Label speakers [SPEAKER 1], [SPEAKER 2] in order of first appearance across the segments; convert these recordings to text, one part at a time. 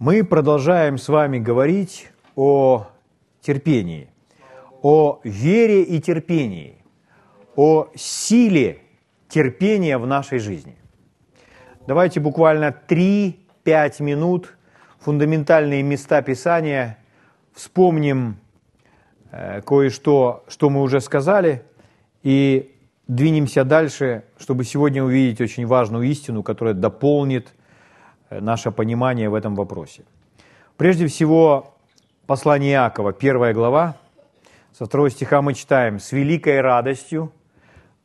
[SPEAKER 1] Мы продолжаем с вами говорить о терпении, о вере и терпении, о силе терпения в нашей жизни. Давайте буквально 3-5 минут фундаментальные места Писания вспомним э, кое-что, что мы уже сказали, и двинемся дальше, чтобы сегодня увидеть очень важную истину, которая дополнит – наше понимание в этом вопросе. Прежде всего, послание Иакова, первая глава, со второго стиха мы читаем «С великой радостью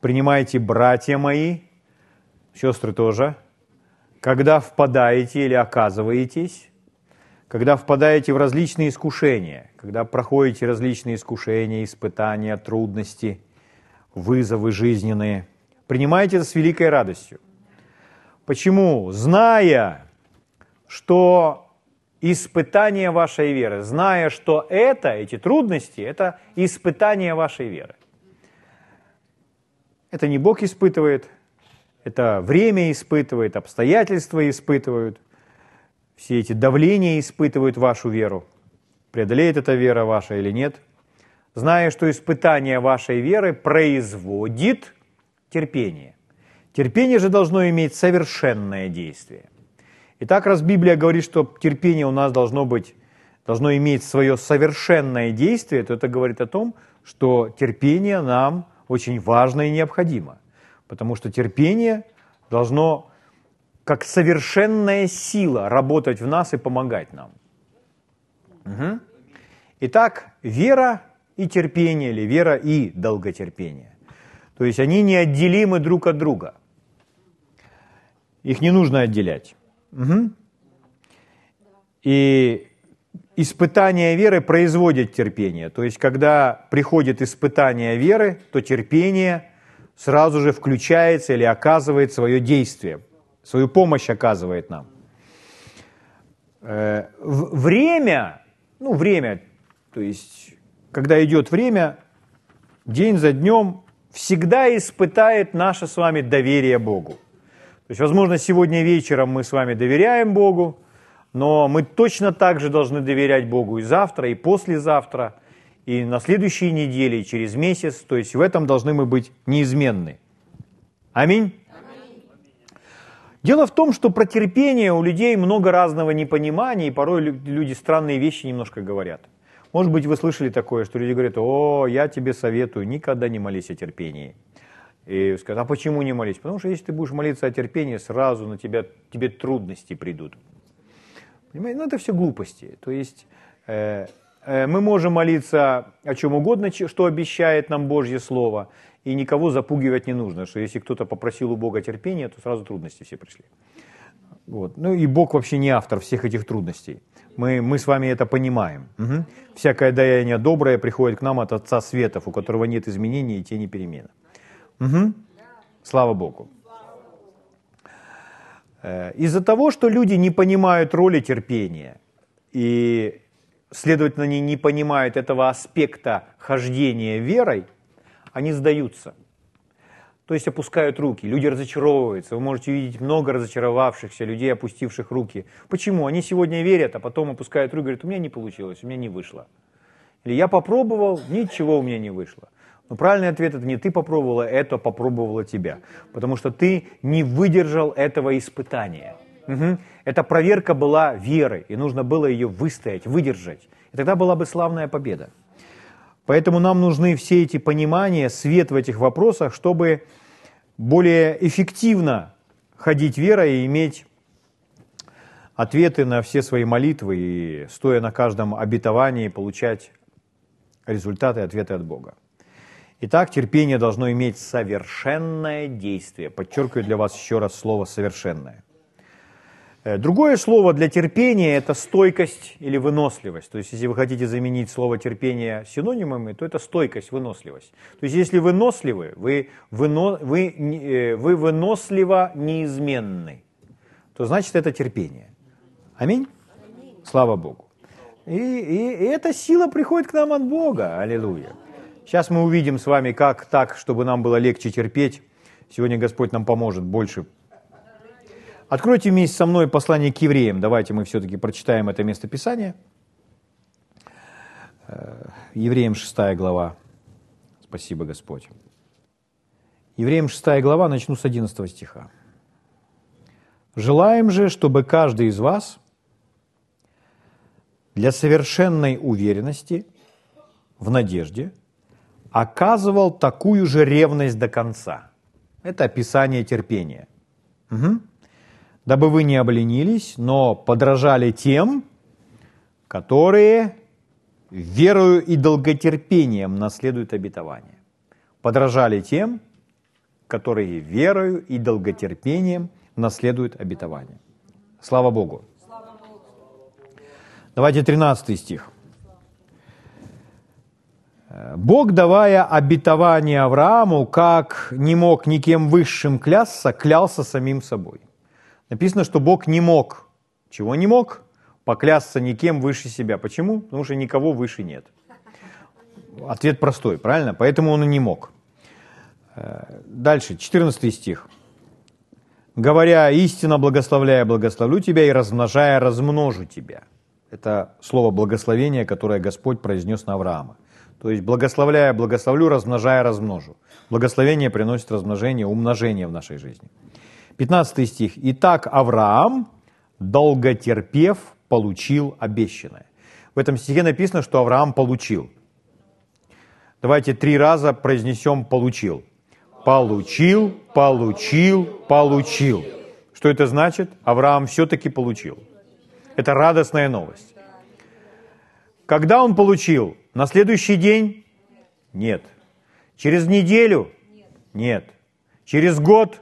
[SPEAKER 1] принимайте, братья мои, сестры тоже, когда впадаете или оказываетесь, когда впадаете в различные искушения, когда проходите различные искушения, испытания, трудности, вызовы жизненные, принимайте это с великой радостью. Почему? Зная, что испытание вашей веры, зная, что это, эти трудности, это испытание вашей веры. Это не Бог испытывает, это время испытывает, обстоятельства испытывают, все эти давления испытывают вашу веру. Преодолеет эта вера ваша или нет. Зная, что испытание вашей веры производит терпение. Терпение же должно иметь совершенное действие – Итак, раз Библия говорит, что терпение у нас должно быть, должно иметь свое совершенное действие, то это говорит о том, что терпение нам очень важно и необходимо. Потому что терпение должно как совершенная сила работать в нас и помогать нам. Угу. Итак, вера и терпение, или вера и долготерпение. То есть они неотделимы друг от друга. Их не нужно отделять. Угу. И испытание веры производит терпение. То есть, когда приходит испытание веры, то терпение сразу же включается или оказывает свое действие, свою помощь оказывает нам. Э, время, ну, время, то есть, когда идет время, день за днем всегда испытает наше с вами доверие Богу. То есть, возможно, сегодня вечером мы с вами доверяем Богу, но мы точно так же должны доверять Богу и завтра, и послезавтра, и на следующей неделе, и через месяц. То есть в этом должны мы быть неизменны. Аминь. Дело в том, что про терпение у людей много разного непонимания, и порой люди странные вещи немножко говорят. Может быть, вы слышали такое, что люди говорят, о, я тебе советую, никогда не молись о терпении. И сказать, а почему не молись? Потому что если ты будешь молиться о терпении, сразу на тебя, тебе трудности придут. Понимаете? Ну, это все глупости. То есть э, э, мы можем молиться о чем угодно, что обещает нам Божье Слово, и никого запугивать не нужно, что если кто-то попросил у Бога терпения, то сразу трудности все пришли. Вот. Ну и Бог вообще не автор всех этих трудностей. Мы, мы с вами это понимаем. Угу. Всякое даяние доброе приходит к нам от Отца Светов, у которого нет изменений и тени перемены. Угу. Слава Богу. Э, из-за того, что люди не понимают роли терпения и, следовательно, они не понимают этого аспекта хождения верой, они сдаются. То есть опускают руки, люди разочаровываются. Вы можете видеть много разочаровавшихся людей, опустивших руки. Почему? Они сегодня верят, а потом опускают руки и говорят, у меня не получилось, у меня не вышло. Или я попробовал, ничего у меня не вышло. Но правильный ответ это не ты попробовала, это попробовала тебя. Потому что ты не выдержал этого испытания. Угу. Эта проверка была веры, и нужно было ее выстоять, выдержать. И тогда была бы славная победа. Поэтому нам нужны все эти понимания, свет в этих вопросах, чтобы более эффективно ходить верой и иметь ответы на все свои молитвы и, стоя на каждом обетовании, получать результаты и ответы от Бога. Итак, терпение должно иметь совершенное действие. Подчеркиваю для вас еще раз слово «совершенное». Э, другое слово для терпения – это стойкость или выносливость. То есть, если вы хотите заменить слово терпение синонимами, то это стойкость, выносливость. То есть, если выносливы, вы, выно, вы, э, вы выносливо неизменны, то значит это терпение. Аминь? Слава Богу. И, и, и эта сила приходит к нам от Бога. Аллилуйя. Сейчас мы увидим с вами, как так, чтобы нам было легче терпеть. Сегодня Господь нам поможет больше Откройте вместе со мной послание к евреям. Давайте мы все-таки прочитаем это место Писания. Э, евреям 6 глава. Спасибо, Господь. Евреям 6 глава, начну с 11 стиха. «Желаем же, чтобы каждый из вас для совершенной уверенности в надежде оказывал такую же ревность до конца». Это описание терпения. Угу. «Дабы вы не обленились, но подражали тем, которые верою и долготерпением наследуют обетование. Подражали тем, которые верою и долготерпением наследуют обетование. Слава Богу. Давайте 13 стих. Бог, давая обетование Аврааму, как не мог никем высшим клясться, клялся самим собой. Написано, что Бог не мог. Чего не мог? Поклясться никем выше себя. Почему? Потому что никого выше нет. Ответ простой, правильно? Поэтому он и не мог. Э, дальше, 14 стих. «Говоря истинно, благословляя, благословлю тебя, и размножая, размножу тебя». Это слово благословения, которое Господь произнес на Авраама. То есть благословляя, благословлю, размножая, размножу. Благословение приносит размножение, умножение в нашей жизни. 15 стих. «Итак Авраам, долготерпев, получил обещанное». В этом стихе написано, что Авраам получил. Давайте три раза произнесем «получил». Получил, получил, получил. Что это значит? Авраам все-таки получил. Это радостная новость. Когда он получил? На следующий день? Нет. Через неделю? Нет. Через год?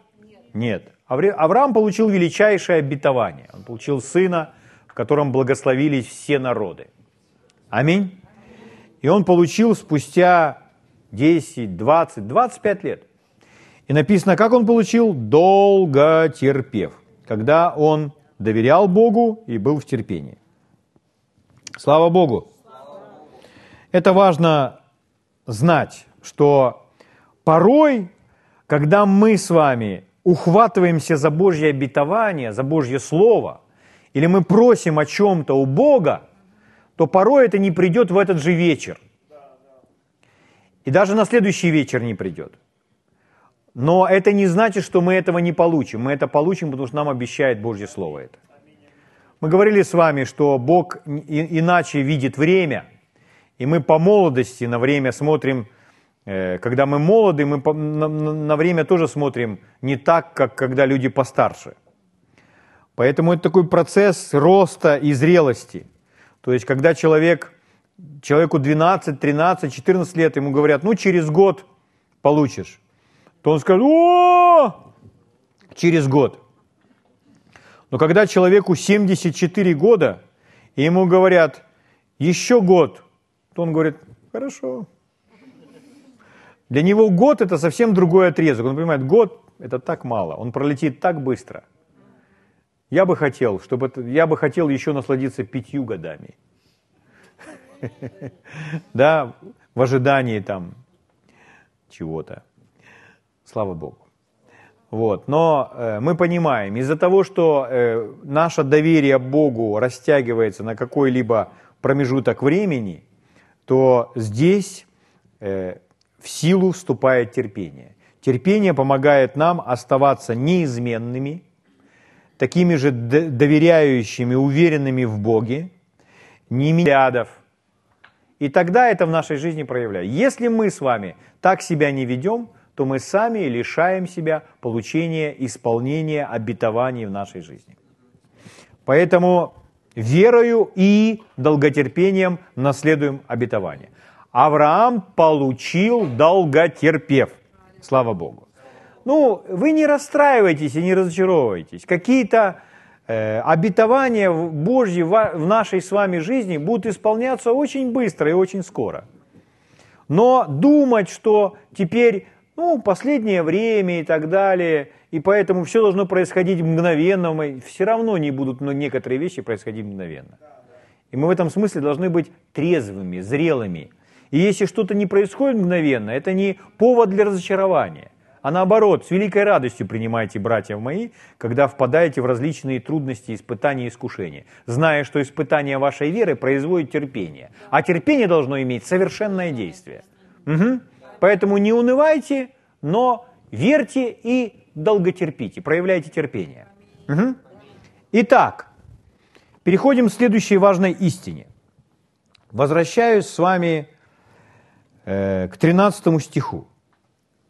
[SPEAKER 1] Нет. Авраам получил величайшее обетование. Он получил сына, в котором благословились все народы. Аминь. И он получил спустя 10, 20, 25 лет. И написано, как он получил? Долго терпев. Когда он доверял Богу и был в терпении. Слава Богу. Это важно знать, что порой, когда мы с вами ухватываемся за Божье обетование, за Божье Слово, или мы просим о чем-то у Бога, то порой это не придет в этот же вечер. И даже на следующий вечер не придет. Но это не значит, что мы этого не получим. Мы это получим, потому что нам обещает Божье Слово это. Мы говорили с вами, что Бог иначе видит время, и мы по молодости на время смотрим, э, когда мы молоды, мы на время тоже смотрим не так, как когда люди постарше. Поэтому это такой процесс роста и зрелости. То есть, когда человек, человеку 12, 13, 14 лет, ему говорят, ну, через год получишь то он скажет, о, через год. Но когда человеку 74 года, и ему говорят, еще год, то он говорит, хорошо. Для него год – это совсем другой отрезок. Он понимает, год – это так мало, он пролетит так быстро. Я бы хотел, чтобы это, я бы хотел еще насладиться пятью годами. Да, в ожидании там чего-то. Слава Богу. Вот. Но э, мы понимаем, из-за того, что э, наше доверие Богу растягивается на какой-либо промежуток времени, то здесь э, в силу вступает терпение. Терпение помогает нам оставаться неизменными, такими же доверяющими, уверенными в Боге, не миллиардов. И тогда это в нашей жизни проявляется. Если мы с вами так себя не ведем, то мы сами лишаем себя получения исполнения обетований в нашей жизни. Поэтому верою и долготерпением наследуем обетование. Авраам получил долготерпев. Слава Богу. Ну, вы не расстраивайтесь и не разочаровывайтесь. Какие-то э, обетования Божьи в, в нашей с вами жизни будут исполняться очень быстро и очень скоро. Но думать, что теперь ну, последнее время и так далее, и поэтому все должно происходить мгновенно, все равно не будут но некоторые вещи происходить мгновенно. И мы в этом смысле должны быть трезвыми, зрелыми. И если что-то не происходит мгновенно, это не повод для разочарования, а наоборот, с великой радостью принимайте, братья мои, когда впадаете в различные трудности, испытания и искушения, зная, что испытание вашей веры производит терпение, а терпение должно иметь совершенное действие. Угу. Поэтому не унывайте, но верьте и долготерпите, проявляйте терпение. Угу. Итак, переходим к следующей важной истине. Возвращаюсь с вами э, к 13 стиху.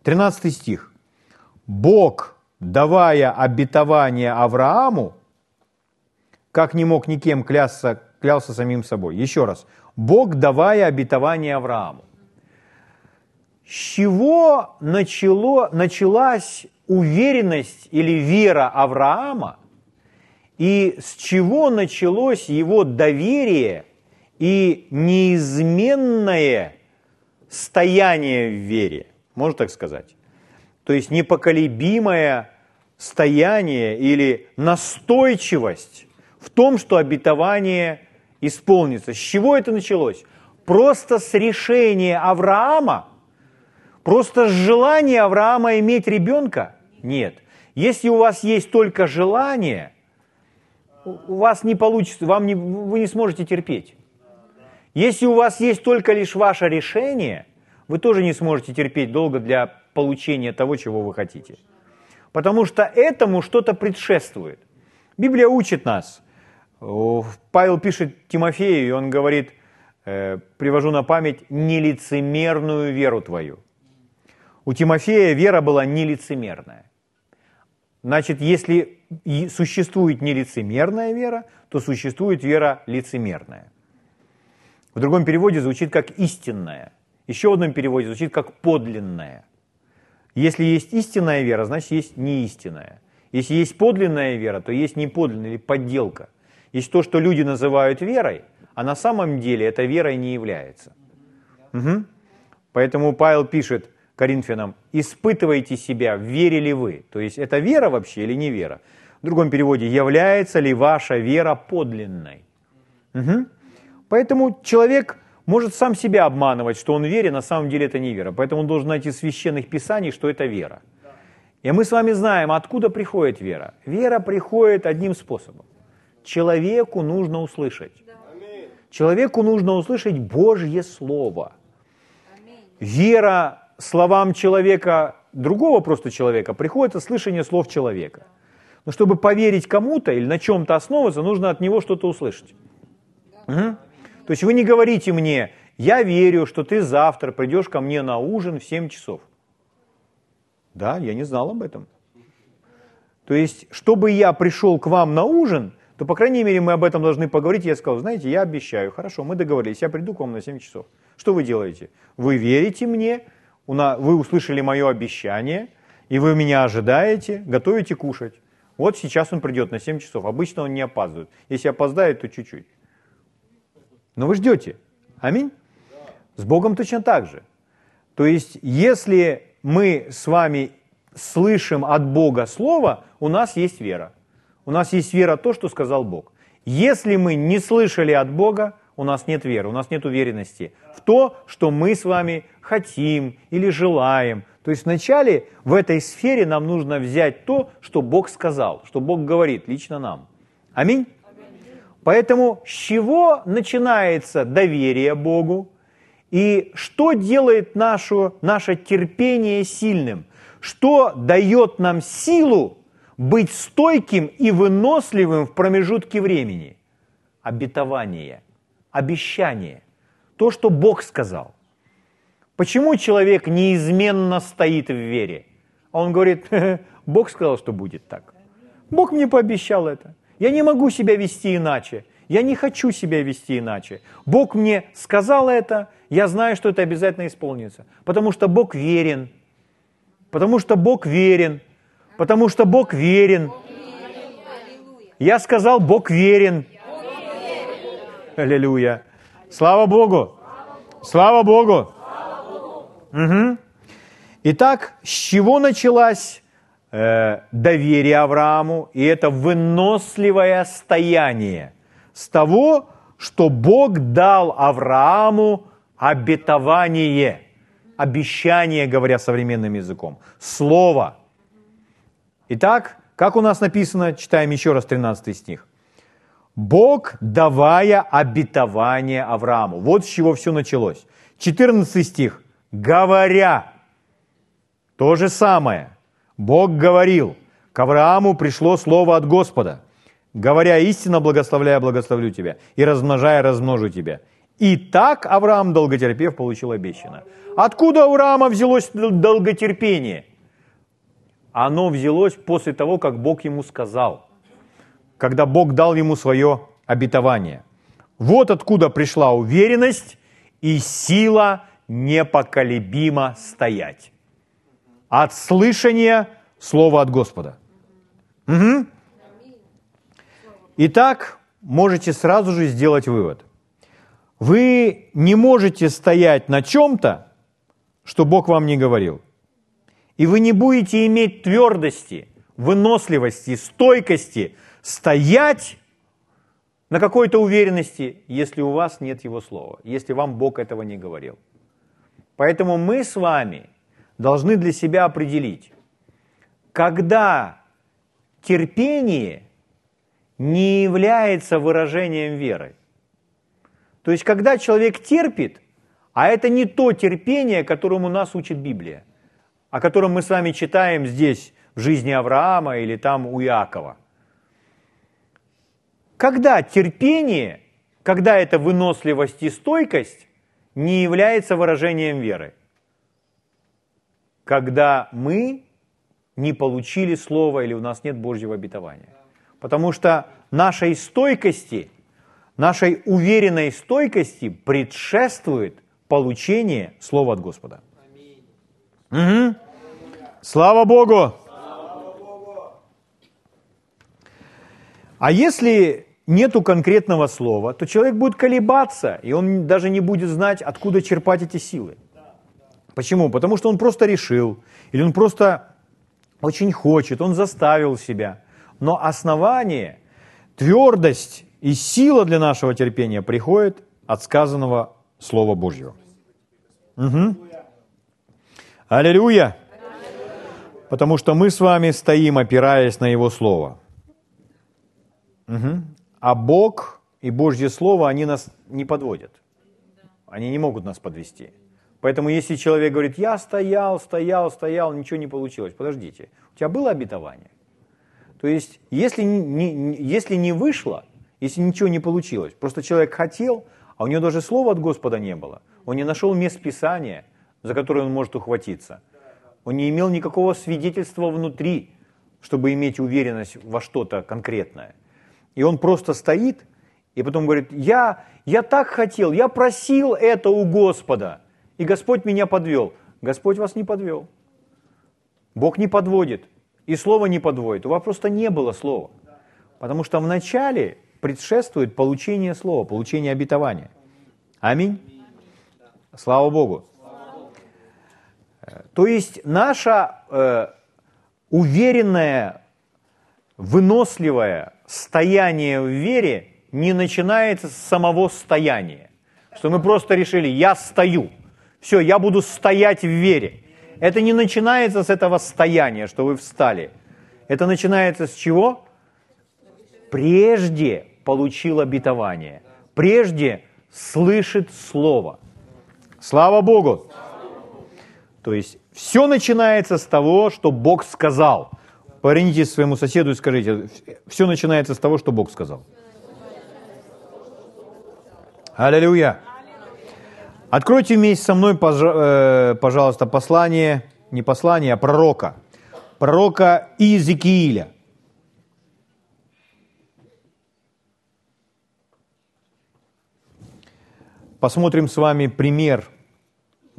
[SPEAKER 1] 13 стих. Бог, давая обетование Аврааму, как не мог никем клясться, клялся самим собой. Еще раз. Бог, давая обетование Аврааму. С чего начало, началась уверенность или вера Авраама, и с чего началось его доверие и неизменное стояние в вере? Можно так сказать? То есть непоколебимое стояние или настойчивость в том, что обетование исполнится. С чего это началось? Просто с решения Авраама, просто с желания Авраама иметь ребенка – нет. Если у вас есть только желание, у вас не получится, вам не, вы не сможете терпеть. Если у вас есть только лишь ваше решение, вы тоже не сможете терпеть долго для получения того, чего вы хотите. Потому что этому что-то предшествует. Библия учит нас. Павел пишет Тимофею, и он говорит, э, привожу на память, нелицемерную веру твою. У Тимофея вера была нелицемерная. Значит, если существует нелицемерная вера, то существует вера лицемерная. В другом переводе звучит как истинная. Еще в одном переводе звучит как подлинная. Если есть истинная вера, значит есть неистинная. Если есть подлинная вера, то есть неподлинная или подделка. Есть то, что люди называют верой, а на самом деле это верой не является. Угу. Поэтому Павел пишет, Коринфянам, испытывайте себя, верили вы. То есть это вера вообще или не вера? В другом переводе, является ли ваша вера подлинной? Угу. Поэтому человек может сам себя обманывать, что он верит, на самом деле это не вера. Поэтому он должен найти в священных писаний, что это вера. И мы с вами знаем, откуда приходит вера. Вера приходит одним способом. Человеку нужно услышать. Человеку нужно услышать Божье Слово. Вера словам человека, другого просто человека, приходит слышание слов человека. Но чтобы поверить кому-то или на чем-то основываться, нужно от него что-то услышать. Угу. То есть вы не говорите мне, я верю, что ты завтра придешь ко мне на ужин в 7 часов. Да, я не знал об этом. То есть, чтобы я пришел к вам на ужин, то, по крайней мере, мы об этом должны поговорить. Я сказал, знаете, я обещаю, хорошо, мы договорились, я приду к вам на 7 часов. Что вы делаете? Вы верите мне, вы услышали мое обещание, и вы меня ожидаете, готовите кушать. Вот сейчас он придет на 7 часов. Обычно он не опаздывает. Если опоздает, то чуть-чуть. Но вы ждете. Аминь. С Богом точно так же. То есть, если мы с вами слышим от Бога Слово, у нас есть вера. У нас есть вера в то, что сказал Бог. Если мы не слышали от Бога, у нас нет веры, у нас нет уверенности в то, что мы с вами хотим или желаем. То есть вначале в этой сфере нам нужно взять то, что Бог сказал, что Бог говорит лично нам. Аминь? Поэтому с чего начинается доверие Богу? И что делает наше, наше терпение сильным? Что дает нам силу быть стойким и выносливым в промежутке времени? Обетование, обещание, то, что Бог сказал. Почему человек неизменно стоит в вере? А он говорит, Бог сказал, что будет так. Бог мне пообещал это. Я не могу себя вести иначе. Я не хочу себя вести иначе. Бог мне сказал это, я знаю, что это обязательно исполнится. Потому что Бог верен. Потому что Бог верен. Потому что Бог верен. Я сказал, Бог верен. Аллилуйя. Слава Богу. Слава Богу. Угу. Итак, с чего началось э, доверие Аврааму? И это выносливое стояние. С того, что Бог дал Аврааму обетование. обещание, говоря современным языком. Слово. Итак, как у нас написано, читаем еще раз 13 стих. Бог, давая обетование Аврааму. Вот с чего все началось. 14 стих. Говоря. То же самое. Бог говорил. К Аврааму пришло слово от Господа. Говоря истинно, благословляя, благословлю тебя. И размножая, размножу тебя. И так Авраам, долготерпев, получил обещанное. Откуда у Авраама взялось долготерпение? Оно взялось после того, как Бог ему сказал – когда Бог дал ему свое обетование. Вот откуда пришла уверенность и сила непоколебимо стоять. От слышания слова от Господа. Угу. Итак, можете сразу же сделать вывод. Вы не можете стоять на чем-то, что Бог вам не говорил. И вы не будете иметь твердости, выносливости, стойкости – стоять на какой-то уверенности, если у вас нет Его Слова, если вам Бог этого не говорил. Поэтому мы с вами должны для себя определить, когда терпение не является выражением веры. То есть, когда человек терпит, а это не то терпение, которому нас учит Библия, о котором мы с вами читаем здесь в жизни Авраама или там у Иакова – когда терпение, когда эта выносливость и стойкость не является выражением веры? Когда мы не получили слова или у нас нет Божьего обетования. Потому что нашей стойкости, нашей уверенной стойкости предшествует получение слова от Господа. Угу. Слава Богу! А если нету конкретного слова, то человек будет колебаться, и он даже не будет знать, откуда черпать эти силы. Почему? Потому что он просто решил, или он просто очень хочет, он заставил себя. Но основание, твердость и сила для нашего терпения приходит от сказанного Слова Божьего. Угу. Аллилуйя! Потому что мы с вами стоим, опираясь на Его Слово. Угу. А Бог и Божье Слово, они нас не подводят. Они не могут нас подвести. Поэтому если человек говорит, я стоял, стоял, стоял, ничего не получилось, подождите, у тебя было обетование? То есть, если не, если не вышло, если ничего не получилось, просто человек хотел, а у него даже слова от Господа не было, он не нашел мест Писания, за которое он может ухватиться, он не имел никакого свидетельства внутри, чтобы иметь уверенность во что-то конкретное – и он просто стоит, и потом говорит, я, я так хотел, я просил это у Господа, и Господь меня подвел. Господь вас не подвел. Бог не подводит, и слово не подводит. У вас просто не было слова. Потому что вначале предшествует получение слова, получение обетования. Аминь. Слава Богу. То есть наша э, уверенная, выносливая, стояние в вере не начинается с самого стояния. Что мы просто решили, я стою, все, я буду стоять в вере. Это не начинается с этого стояния, что вы встали. Это начинается с чего? Прежде получил обетование, прежде слышит Слово. Слава Богу! То есть все начинается с того, что Бог сказал – Повернитесь своему соседу и скажите, все начинается с того, что Бог сказал. Аллилуйя. Откройте вместе со мной, э, пожалуйста, послание, не послание, а пророка. Пророка Иезекииля. Посмотрим с вами пример,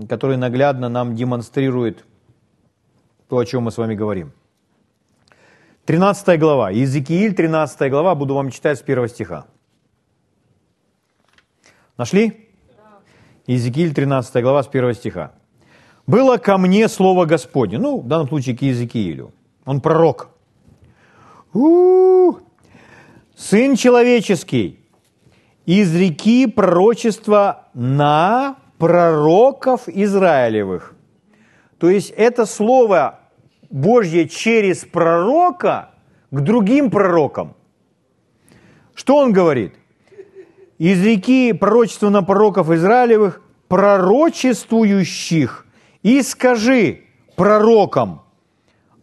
[SPEAKER 1] который наглядно нам демонстрирует то, о чем мы с вами говорим. 13 глава, Иезекииль, 13 глава, буду вам читать с первого стиха. Нашли? Иезекииль, 13 глава, с первого стиха. «Было ко мне слово Господне». Ну, в данном случае к Иезекиилю. Он пророк. У-у-у! «Сын человеческий, из реки пророчества на пророков Израилевых. То есть это слово Божье через пророка к другим пророкам. Что он говорит? Из реки пророчества на пророков Израилевых, пророчествующих, и скажи пророкам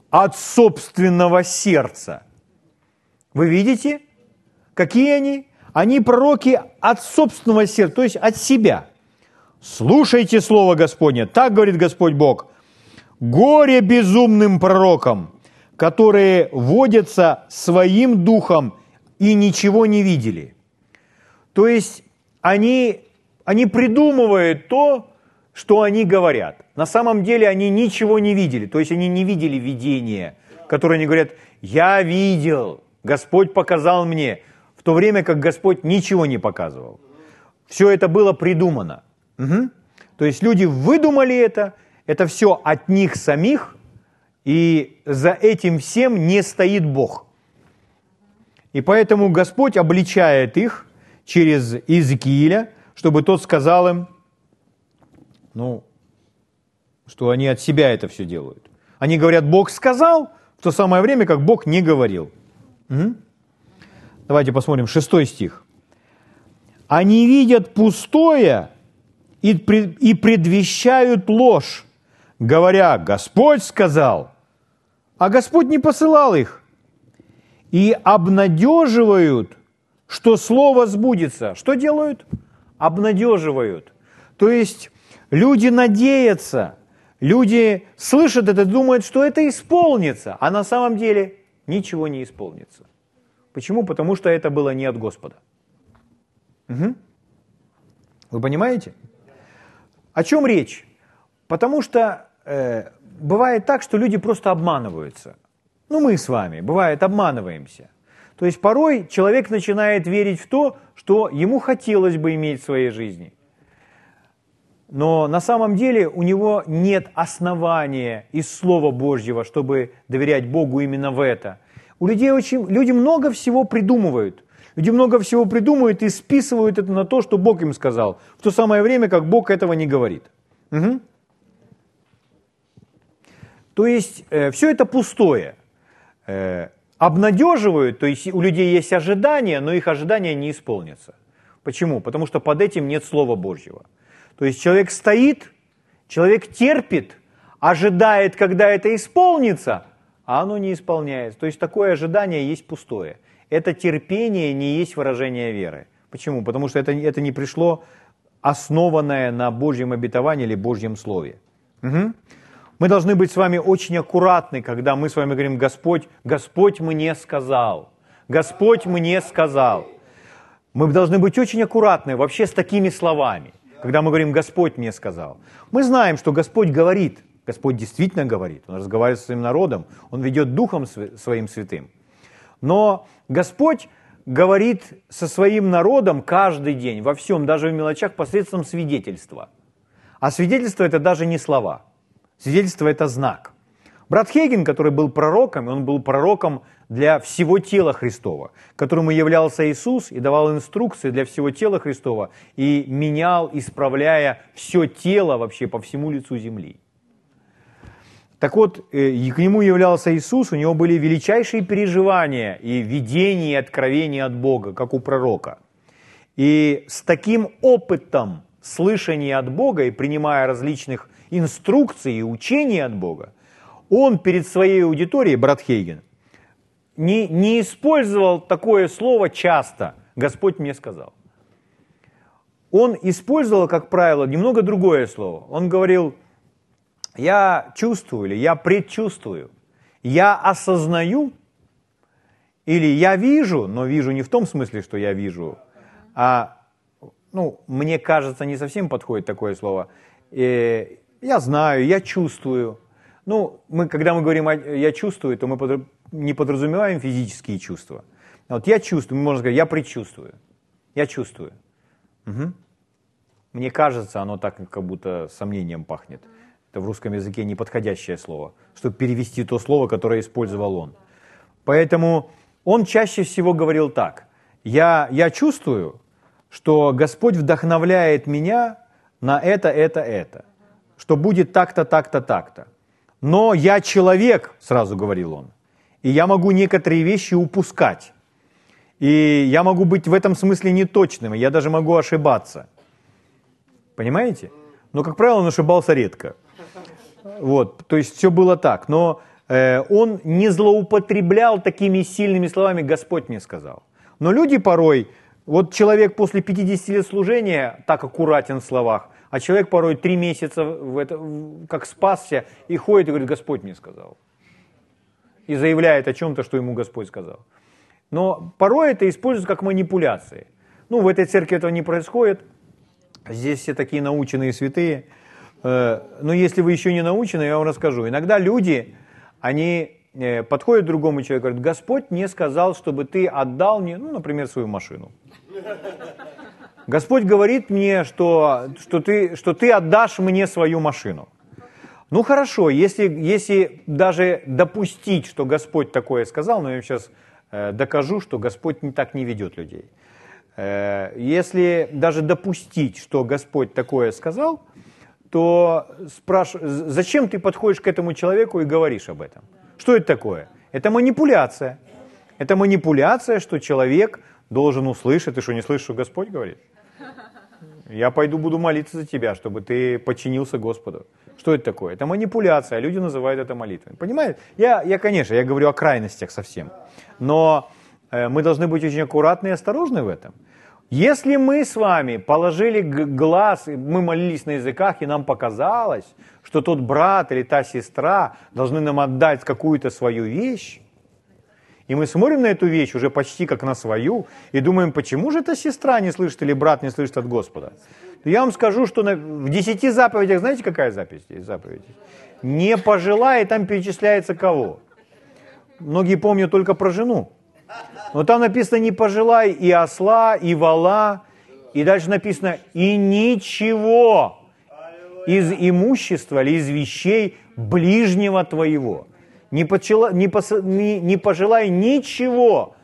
[SPEAKER 1] от собственного сердца. Вы видите, какие они? Они пророки от собственного сердца, то есть от себя. Слушайте Слово Господне, так говорит Господь Бог. Горе безумным пророкам, которые водятся своим духом и ничего не видели. То есть они, они придумывают то, что они говорят. На самом деле они ничего не видели, то есть они не видели видения, которое они говорят, я видел, Господь показал мне, в то время как Господь ничего не показывал. Все это было придумано. Угу. То есть люди выдумали это, это все от них самих, и за этим всем не стоит Бог. И поэтому Господь обличает их через Иезекииля, чтобы тот сказал им, ну, что они от себя это все делают. Они говорят, Бог сказал, в то самое время, как Бог не говорил. Угу. Давайте посмотрим, шестой стих. Они видят пустое и, предвещают ложь, говоря, Господь сказал, а Господь не посылал их. И обнадеживают, что слово сбудется. Что делают? Обнадеживают. То есть люди надеются, люди слышат это, думают, что это исполнится, а на самом деле ничего не исполнится. Почему? Потому что это было не от Господа. Угу. Вы понимаете? О чем речь? Потому что э, бывает так, что люди просто обманываются. Ну, мы с вами, бывает, обманываемся. То есть порой человек начинает верить в то, что ему хотелось бы иметь в своей жизни. Но на самом деле у него нет основания из Слова Божьего, чтобы доверять Богу именно в это. У людей очень, люди много всего придумывают. Люди много всего придумывают и списывают это на то, что Бог им сказал, в то самое время, как Бог этого не говорит. Угу. То есть э, все это пустое. Э, обнадеживают, то есть у людей есть ожидания, но их ожидания не исполнятся. Почему? Потому что под этим нет Слова Божьего. То есть человек стоит, человек терпит, ожидает, когда это исполнится, а оно не исполняется. То есть такое ожидание есть пустое. Это терпение не есть выражение веры. Почему? Потому что это, это не пришло основанное на Божьем обетовании или Божьем Слове. Угу. Мы должны быть с вами очень аккуратны, когда мы с вами говорим, Господь, Господь мне сказал, Господь мне сказал. Мы должны быть очень аккуратны вообще с такими словами, когда мы говорим, Господь мне сказал. Мы знаем, что Господь говорит, Господь действительно говорит, Он разговаривает со своим народом, Он ведет Духом Своим Святым. Но Господь говорит со своим народом каждый день, во всем, даже в мелочах, посредством свидетельства. А свидетельство – это даже не слова – Свидетельство – это знак. Брат Хейген, который был пророком, он был пророком для всего тела Христова, которому являлся Иисус и давал инструкции для всего тела Христова и менял, исправляя все тело вообще по всему лицу земли. Так вот, э, к нему являлся Иисус, у него были величайшие переживания и видения, и откровения от Бога, как у пророка. И с таким опытом слышания от Бога и принимая различных инструкции и учения от Бога, он перед своей аудиторией, брат Хейген, не, не использовал такое слово часто. Господь мне сказал. Он использовал, как правило, немного другое слово. Он говорил, я чувствую или я предчувствую, я осознаю или я вижу, но вижу не в том смысле, что я вижу, а, ну, мне кажется, не совсем подходит такое слово. Э, я знаю, я чувствую. Ну, мы, когда мы говорим «я чувствую», то мы не подразумеваем физические чувства. Вот я чувствую, можно сказать, я предчувствую. Я чувствую. Угу. Мне кажется, оно так как будто сомнением пахнет. Это в русском языке неподходящее слово, чтобы перевести то слово, которое использовал он. Поэтому он чаще всего говорил так. Я, я чувствую, что Господь вдохновляет меня на это, это, это, что будет так-то, так-то, так-то. Но я человек, сразу говорил он, и я могу некоторые вещи упускать. И я могу быть в этом смысле неточным, я даже могу ошибаться. Понимаете? Но, как правило, он ошибался редко. Вот, то есть все было так. Но э, он не злоупотреблял такими сильными словами «Господь мне сказал». Но люди порой, вот человек после 50 лет служения так аккуратен в словах, а человек порой три месяца в это, как спасся и ходит и говорит «Господь мне сказал». И заявляет о чем-то, что ему Господь сказал. Но порой это используется как манипуляции. Ну, в этой церкви этого не происходит. Здесь все такие наученные святые – Э, но если вы еще не научены, я вам расскажу. Иногда люди, они э, подходят другому человеку и говорят, Господь не сказал, чтобы ты отдал мне, ну, например, свою машину. Господь говорит мне, что, что, ты, что ты отдашь мне свою машину. Ну хорошо, если, если даже допустить, что Господь такое сказал, но я сейчас э, докажу, что Господь не так не ведет людей. Э, если даже допустить, что Господь такое сказал, то спрашиваешь, зачем ты подходишь к этому человеку и говоришь об этом? Что это такое? Это манипуляция. Это манипуляция, что человек должен услышать. Ты что, не слышишь, что Господь говорит? Я пойду буду молиться за тебя, чтобы ты подчинился Господу. Что это такое? Это манипуляция, люди называют это молитвой. Понимаете? Я, я, конечно, я говорю о крайностях совсем. Но э, мы должны быть очень аккуратны и осторожны в этом. Если мы с вами положили глаз, мы молились на языках, и нам показалось, что тот брат или та сестра должны нам отдать какую-то свою вещь, и мы смотрим на эту вещь уже почти как на свою, и думаем, почему же эта сестра не слышит или брат не слышит от Господа. Я вам скажу, что на, в десяти заповедях, знаете, какая заповедь есть? Заповедь? Не пожелай, там перечисляется кого? Многие помнят только про жену. Но там написано «не пожелай и осла, и вала», и дальше написано «и ничего из имущества или из вещей ближнего твоего». Не, почела, не, пос, не, не пожелай ничего,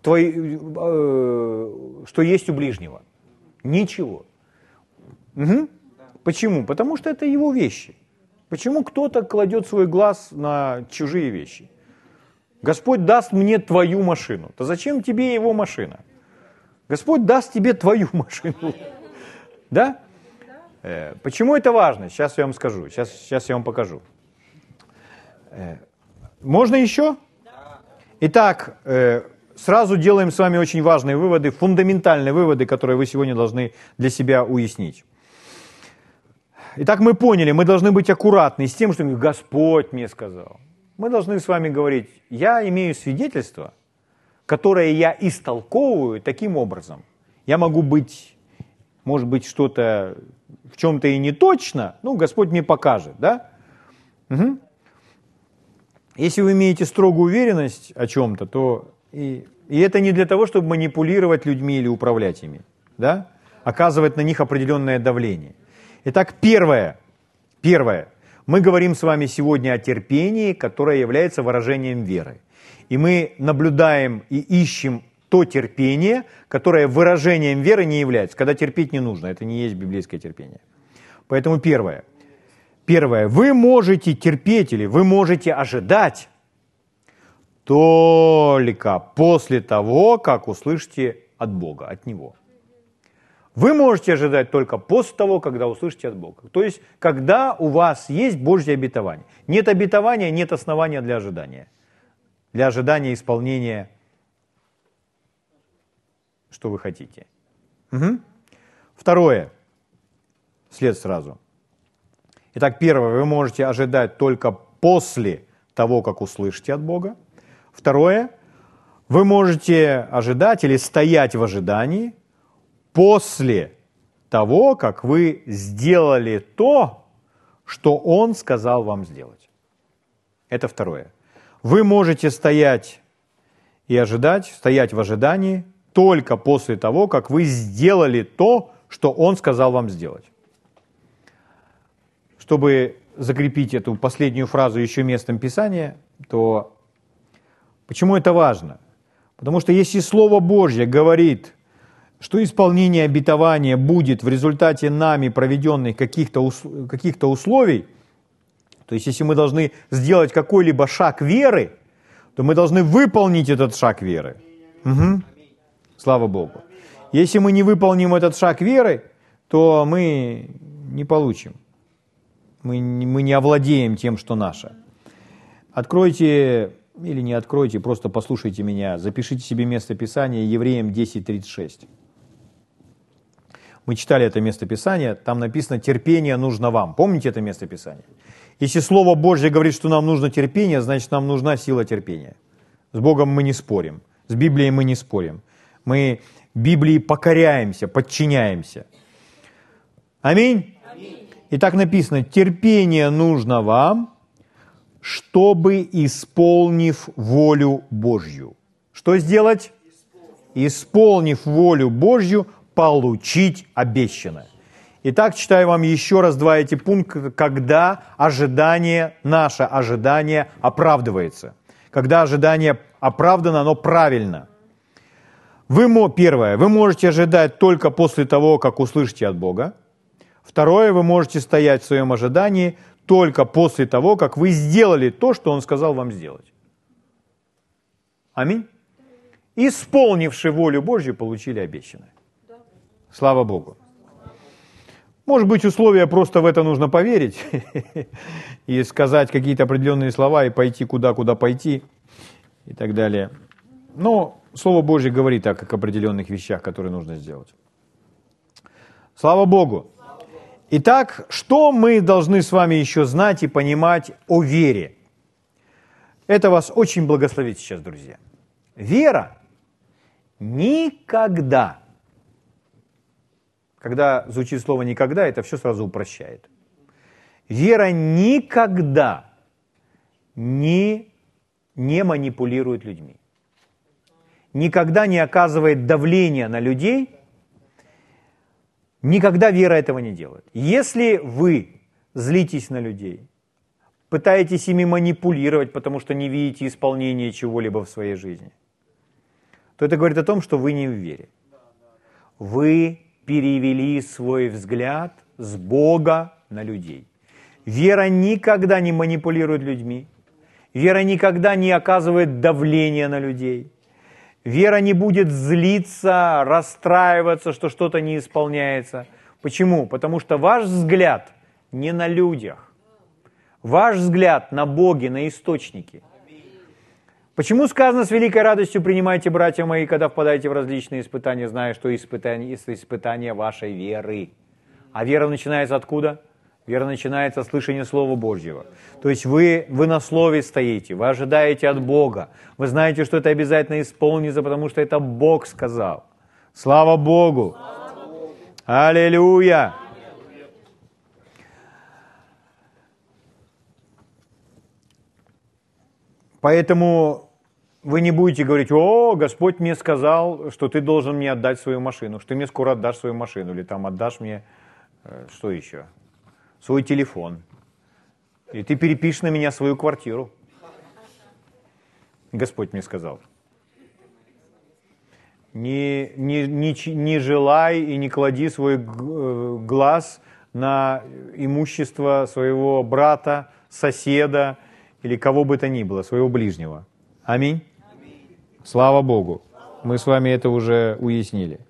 [SPEAKER 1] твой, э, что есть у ближнего. Ничего. Угу. Почему? Потому что это его вещи. Почему кто-то кладет свой глаз на чужие вещи? Господь даст мне твою машину. То зачем тебе его машина? Господь даст тебе твою машину. Да? Э, почему это важно? Сейчас я вам скажу. Сейчас, сейчас я вам покажу. Э, можно еще? Итак, э, сразу делаем с вами очень важные выводы, фундаментальные выводы, которые вы сегодня должны для себя уяснить. Итак, мы поняли, мы должны быть аккуратны с тем, что Господь мне сказал мы должны с вами говорить, я имею свидетельство, которое я истолковываю таким образом. Я могу быть, может быть, что-то в чем-то и не точно, ну, Господь мне покажет, да? Угу. Если вы имеете строгую уверенность о чем-то, то и, и это не для того, чтобы манипулировать людьми или управлять ими, да? Оказывать на них определенное давление. Итак, первое, первое – мы говорим с вами сегодня о терпении, которое является выражением веры. И мы наблюдаем и ищем то терпение, которое выражением веры не является, когда терпеть не нужно. Это не есть библейское терпение. Поэтому первое. Первое. Вы можете терпеть или вы можете ожидать только после того, как услышите от Бога, от Него. Вы можете ожидать только после того, когда услышите от Бога. То есть, когда у вас есть Божье обетование. Нет обетования, нет основания для ожидания. Для ожидания исполнения, что вы хотите. Угу. Второе. След сразу. Итак, первое, вы можете ожидать только после того, как услышите от Бога. Второе, вы можете ожидать или стоять в ожидании после того, как вы сделали то, что Он сказал вам сделать. Это второе. Вы можете стоять и ожидать, стоять в ожидании только после того, как вы сделали то, что Он сказал вам сделать. Чтобы закрепить эту последнюю фразу еще местом Писания, то почему это важно? Потому что если Слово Божье говорит – что исполнение обетования будет в результате нами проведенных каких-то каких условий, то есть если мы должны сделать какой-либо шаг веры, то мы должны выполнить этот шаг веры. Угу. Слава Богу. Если мы не выполним этот шаг веры, то мы не получим. Мы, мы не овладеем тем, что наше. Откройте или не откройте, просто послушайте меня, запишите себе место Писания Евреям 10.36. Мы читали это место Писания, там написано «терпение нужно вам». Помните это место Писания? Если Слово Божье говорит, что нам нужно терпение, значит, нам нужна сила терпения. С Богом мы не спорим, с Библией мы не спорим. Мы Библии покоряемся, подчиняемся. Аминь? И так написано, терпение нужно вам, чтобы, исполнив волю Божью. Что сделать? Исполнив волю Божью, получить обещанное. Итак, читаю вам еще раз два эти пункта, когда ожидание, наше ожидание оправдывается. Когда ожидание оправдано, оно правильно. Вы, первое, вы можете ожидать только после того, как услышите от Бога. Второе, вы можете стоять в своем ожидании только после того, как вы сделали то, что Он сказал вам сделать. Аминь. Исполнивши волю Божью, получили обещанное. Слава Богу. Может быть, условия просто в это нужно поверить и сказать какие-то определенные слова и пойти куда, куда пойти и так далее. Но Слово Божье говорит так, как определенных вещах, которые нужно сделать. Слава Богу. Итак, что мы должны с вами еще знать и понимать о вере? Это вас очень благословит сейчас, друзья. Вера никогда когда звучит слово «никогда», это все сразу упрощает. Вера никогда не, не манипулирует людьми. Никогда не оказывает давления на людей. Никогда вера этого не делает. Если вы злитесь на людей, пытаетесь ими манипулировать, потому что не видите исполнения чего-либо в своей жизни, то это говорит о том, что вы не в вере. Вы перевели свой взгляд с Бога на людей. Вера никогда не манипулирует людьми. Вера никогда не оказывает давления на людей. Вера не будет злиться, расстраиваться, что что-то не исполняется. Почему? Потому что ваш взгляд не на людях. Ваш взгляд на Боге, на источнике. Почему сказано с великой радостью принимайте, братья мои, когда впадаете в различные испытания, зная, что испытание, испытание вашей веры. А вера начинается откуда? Вера начинается с слышания Слова Божьего. То есть вы, вы на Слове стоите, вы ожидаете от Бога. Вы знаете, что это обязательно исполнится, потому что это Бог сказал. Слава Богу! Слава Богу. Аллилуйя! Поэтому вы не будете говорить, о, Господь мне сказал, что ты должен мне отдать свою машину, что ты мне скоро отдашь свою машину, или там отдашь мне, э, что еще, свой телефон. И ты перепишешь на меня свою квартиру. Господь мне сказал. Не, не, не, не желай и не клади свой э, глаз на имущество своего брата, соседа или кого бы то ни было, своего ближнего. Аминь. Слава Богу. Мы с вами это уже уяснили.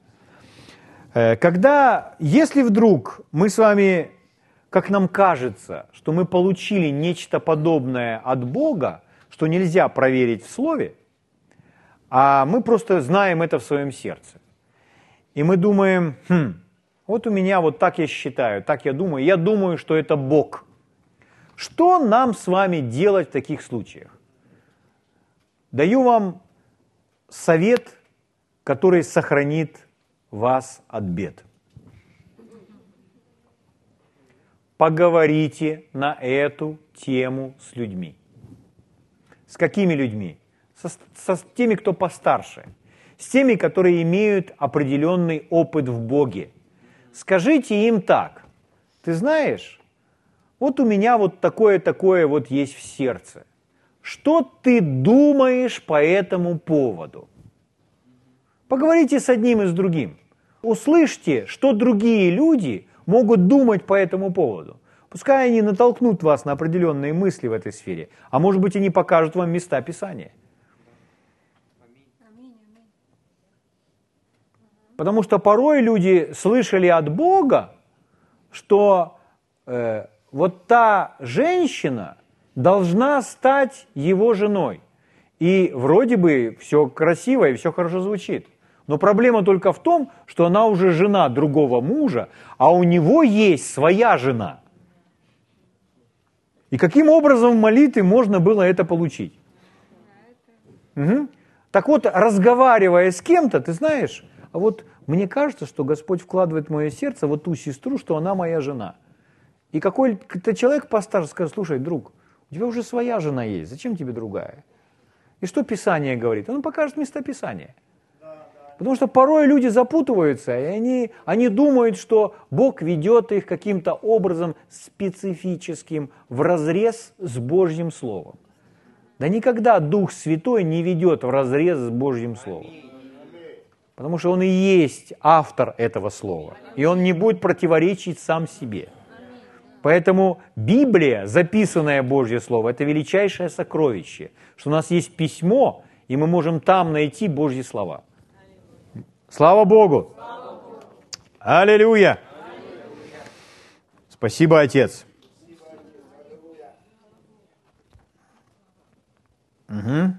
[SPEAKER 1] Э, когда, если вдруг мы с вами, как нам кажется, что мы получили нечто подобное от Бога, что нельзя проверить в Слове, а мы просто знаем это в своем сердце. И мы думаем, хм, вот у меня вот так я считаю, так я думаю, я думаю, что это Бог. Что нам с вами делать в таких случаях? Даю вам совет, который сохранит вас от бед. Поговорите на эту тему с людьми. С какими людьми? Со, со теми, кто постарше. С теми, которые имеют определенный опыт в Боге. Скажите им так. Ты знаешь, вот у меня вот такое-такое вот есть в сердце. Что ты думаешь по этому поводу? Поговорите с одним и с другим. услышьте, что другие люди могут думать по этому поводу. Пускай они натолкнут вас на определенные мысли в этой сфере, а может быть они покажут вам места Писания. Потому что порой люди слышали от Бога, что э, вот та женщина должна стать его женой. И вроде бы все красиво и все хорошо звучит. Но проблема только в том, что она уже жена другого мужа, а у него есть своя жена. И каким образом в молитве можно было это получить? Угу. Так вот, разговаривая с кем-то, ты знаешь, а вот мне кажется, что Господь вкладывает в мое сердце вот ту сестру, что она моя жена. И какой-то человек постарше скажет, слушай, друг, у тебя уже своя жена есть, зачем тебе другая? И что Писание говорит? Он покажет место Писания. Потому что порой люди запутываются, и они, они думают, что Бог ведет их каким-то образом специфическим в разрез с Божьим Словом. Да никогда Дух Святой не ведет в разрез с Божьим Словом. Потому что Он и есть автор этого слова. И Он не будет противоречить сам себе. Поэтому Библия, записанное Божье Слово, это величайшее сокровище, что у нас есть письмо, и мы можем там найти Божьи слова. Слава Богу! Аллилуйя! Спасибо, Отец. Угу.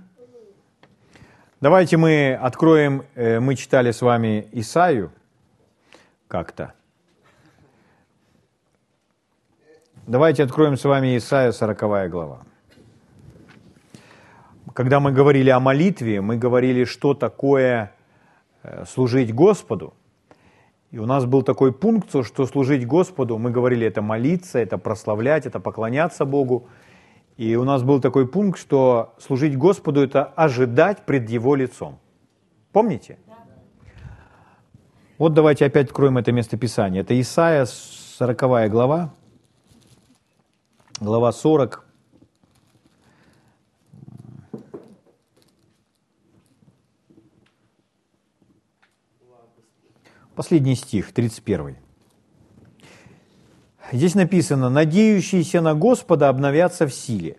[SPEAKER 1] Давайте мы откроем, э, мы читали с вами Исаю как-то. Давайте откроем с вами Исаия 40 глава. Когда мы говорили о молитве, мы говорили, что такое служить Господу. И у нас был такой пункт, что служить Господу, мы говорили, это молиться, это прославлять, это поклоняться Богу. И у нас был такой пункт, что служить Господу – это ожидать пред Его лицом. Помните? Вот давайте опять откроем это место Писания. Это Исаия, 40 глава, глава 40, Последний стих, 31. Здесь написано, «Надеющиеся на Господа обновятся в силе,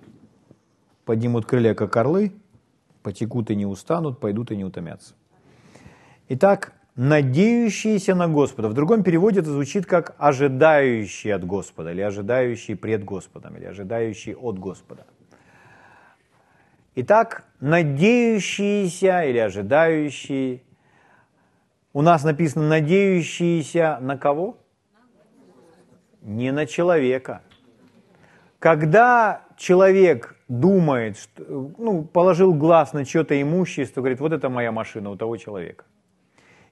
[SPEAKER 1] поднимут крылья, как орлы, потекут и не устанут, пойдут и не утомятся». Итак, надеющиеся на Господа. В другом переводе это звучит как ожидающие от Господа, или ожидающие пред Господом, или ожидающие от Господа. Итак, надеющиеся или ожидающие у нас написано «надеющиеся на кого?» Не на человека. Когда человек думает, что, ну, положил глаз на чье-то имущество, говорит, вот это моя машина у того человека.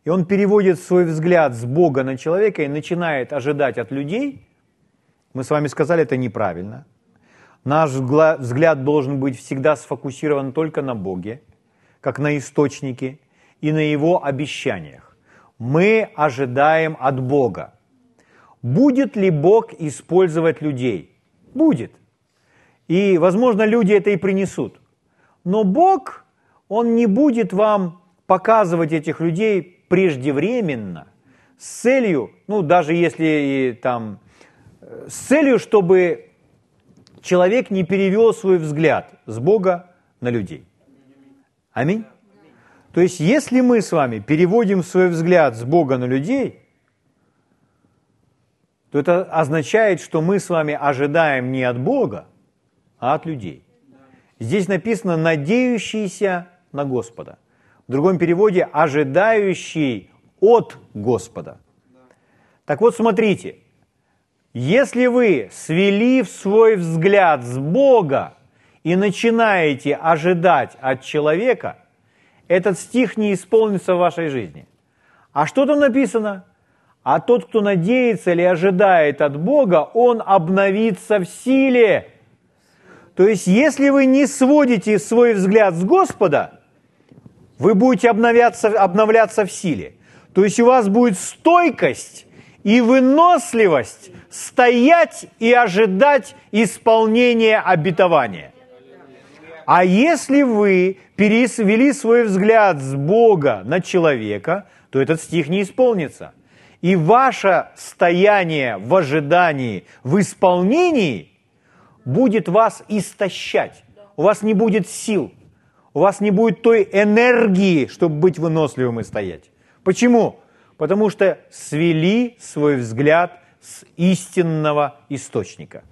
[SPEAKER 1] И он переводит свой взгляд с Бога на человека и начинает ожидать от людей, мы с вами сказали, это неправильно. Наш взгляд должен быть всегда сфокусирован только на Боге, как на источнике и на Его обещаниях мы ожидаем от Бога. Будет ли Бог использовать людей? Будет. И, возможно, люди это и принесут. Но Бог, Он не будет вам показывать этих людей преждевременно, с целью, ну, даже если там, с целью, чтобы человек не перевел свой взгляд с Бога на людей. Аминь. То есть, если мы с вами переводим свой взгляд с Бога на людей, то это означает, что мы с вами ожидаем не от Бога, а от людей. Здесь написано «надеющийся на Господа». В другом переводе «ожидающий от Господа». Так вот, смотрите, если вы свели в свой взгляд с Бога и начинаете ожидать от человека – этот стих не исполнится в вашей жизни. А что там написано? А тот, кто надеется или ожидает от Бога, он обновится в силе. То есть, если вы не сводите свой взгляд с Господа, вы будете обновляться, обновляться в силе. То есть у вас будет стойкость и выносливость стоять и ожидать исполнения обетования. А если вы перевели свой взгляд с Бога на человека, то этот стих не исполнится. И ваше стояние в ожидании, в исполнении будет вас истощать. У вас не будет сил, у вас не будет той энергии, чтобы быть выносливым и стоять. Почему? Потому что свели свой взгляд с истинного источника.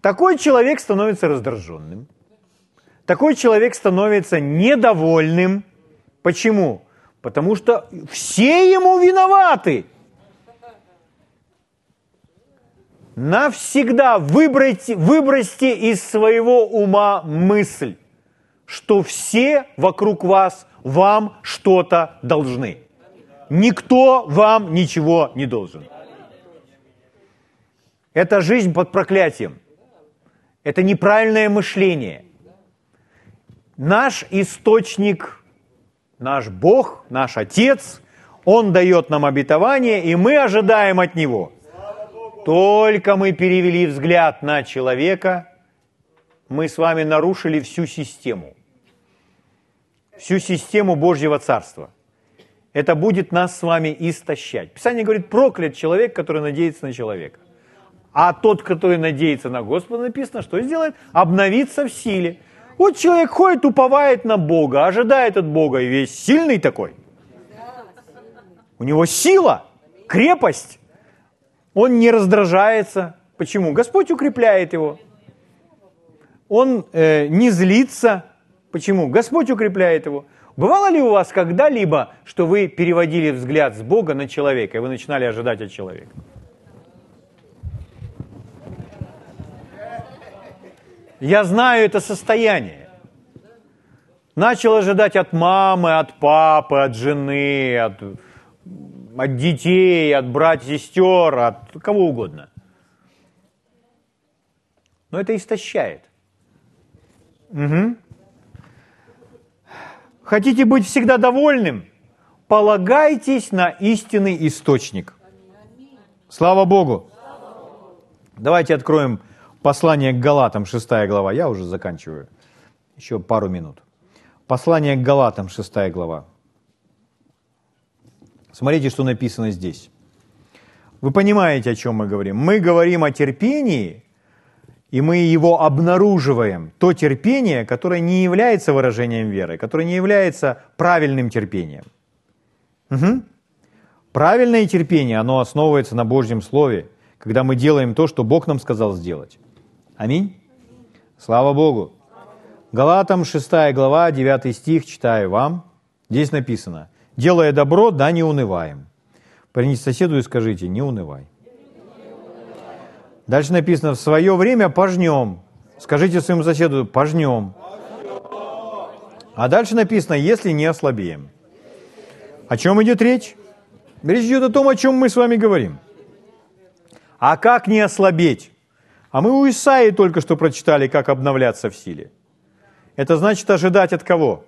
[SPEAKER 1] Такой человек становится раздраженным. Такой человек становится недовольным. Почему? Потому что все ему виноваты. Навсегда выбрайте, выбросьте из своего ума мысль, что все вокруг вас вам что-то должны. Никто вам ничего не должен. Это жизнь под проклятием. Это неправильное мышление. Наш источник, наш Бог, наш Отец, Он дает нам обетование, и мы ожидаем от Него. Только мы перевели взгляд на человека, мы с вами нарушили всю систему. Всю систему Божьего Царства это будет нас с вами истощать. Писание говорит, проклят человек, который надеется на человека. А тот, который надеется на Господа, написано, что сделает? Обновится в силе. Вот человек ходит, уповает на Бога, ожидает от Бога, и весь сильный такой. У него сила, крепость. Он не раздражается. Почему? Господь укрепляет его. Он э, не злится. Почему? Господь укрепляет его. Бывало ли у вас когда-либо, что вы переводили взгляд с Бога на человека, и вы начинали ожидать от человека? Я знаю это состояние. Начал ожидать от мамы, от папы, от жены, от, от детей, от братьев, сестер, от кого угодно. Но это истощает. Угу. Хотите быть всегда довольным? Полагайтесь на истинный источник. Слава Богу! Давайте откроем послание к Галатам, 6 глава. Я уже заканчиваю. Еще пару минут. Послание к Галатам, 6 глава. Смотрите, что написано здесь. Вы понимаете, о чем мы говорим? Мы говорим о терпении, и мы его обнаруживаем, то терпение, которое не является выражением веры, которое не является правильным терпением. Угу. Правильное терпение, оно основывается на Божьем Слове, когда мы делаем то, что Бог нам сказал сделать. Аминь. Слава Богу. Галатам 6 глава, 9 стих, читаю вам. Здесь написано, делая добро, да не унываем. Принесите соседу и скажите, не унывай. Дальше написано, в свое время пожнем. Скажите своему соседу, пожнем. А дальше написано, если не ослабеем. О чем идет речь? Речь идет о том, о чем мы с вами говорим. А как не ослабеть? А мы у Исаии только что прочитали, как обновляться в силе. Это значит ожидать от кого?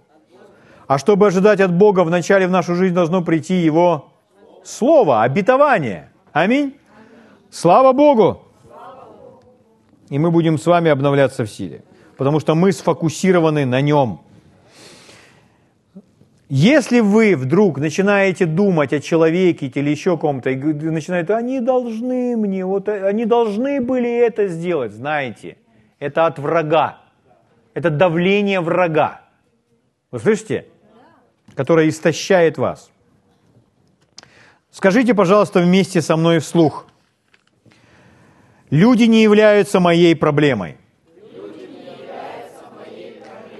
[SPEAKER 1] А чтобы ожидать от Бога, вначале в нашу жизнь должно прийти Его Слово, обетование. Аминь. Слава Богу! и мы будем с вами обновляться в силе, потому что мы сфокусированы на нем. Если вы вдруг начинаете думать о человеке или еще ком-то, и начинаете, они должны мне, вот они должны были это сделать, знаете, это от врага, это давление врага. Вы слышите? Которое истощает вас. Скажите, пожалуйста, вместе со мной вслух. Люди не являются моей проблемой.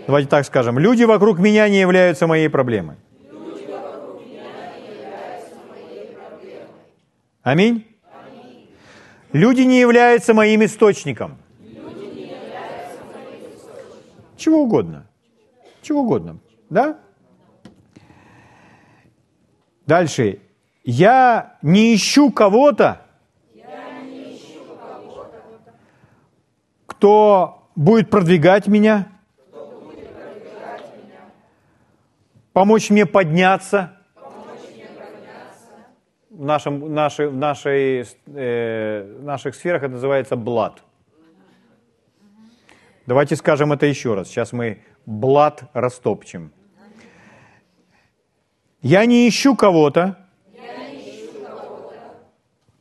[SPEAKER 1] Давайте так скажем. Люди вокруг меня не являются моей проблемой. Аминь. Люди не являются моим источником. Чего угодно. Чего угодно. Да? Дальше. Я не ищу кого-то, кто будет продвигать меня, помочь мне подняться. В, нашем, нашей, в нашей, э, наших сферах это называется блат. Давайте скажем это еще раз. Сейчас мы блат растопчем. Я не ищу кого-то,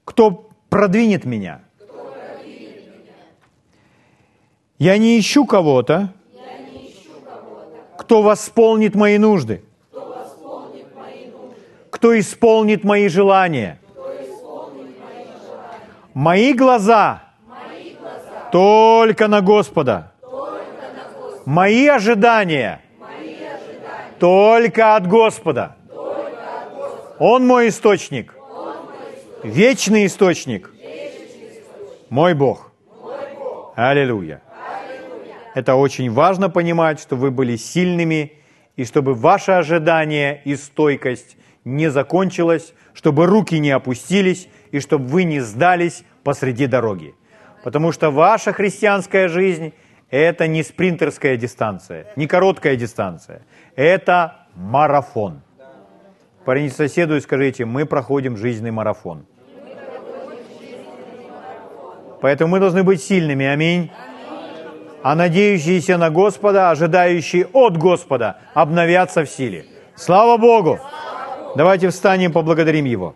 [SPEAKER 1] кто продвинет меня. Я не ищу кого-то, кто восполнит мои нужды, кто исполнит мои желания. Мои глаза только на Господа. Мои ожидания только от Господа. Он мой источник. Вечный источник. Мой Бог. Аллилуйя. Это очень важно понимать, что вы были сильными, и чтобы ваше ожидание и стойкость не закончилась, чтобы руки не опустились, и чтобы вы не сдались посреди дороги. Потому что ваша христианская жизнь – это не спринтерская дистанция, не короткая дистанция. Это марафон. Парень соседу и скажите, мы проходим жизненный марафон. Поэтому мы должны быть сильными. Аминь. А надеющиеся на Господа, ожидающие от Господа, обновятся в силе. Слава Богу! Давайте встанем, поблагодарим Его.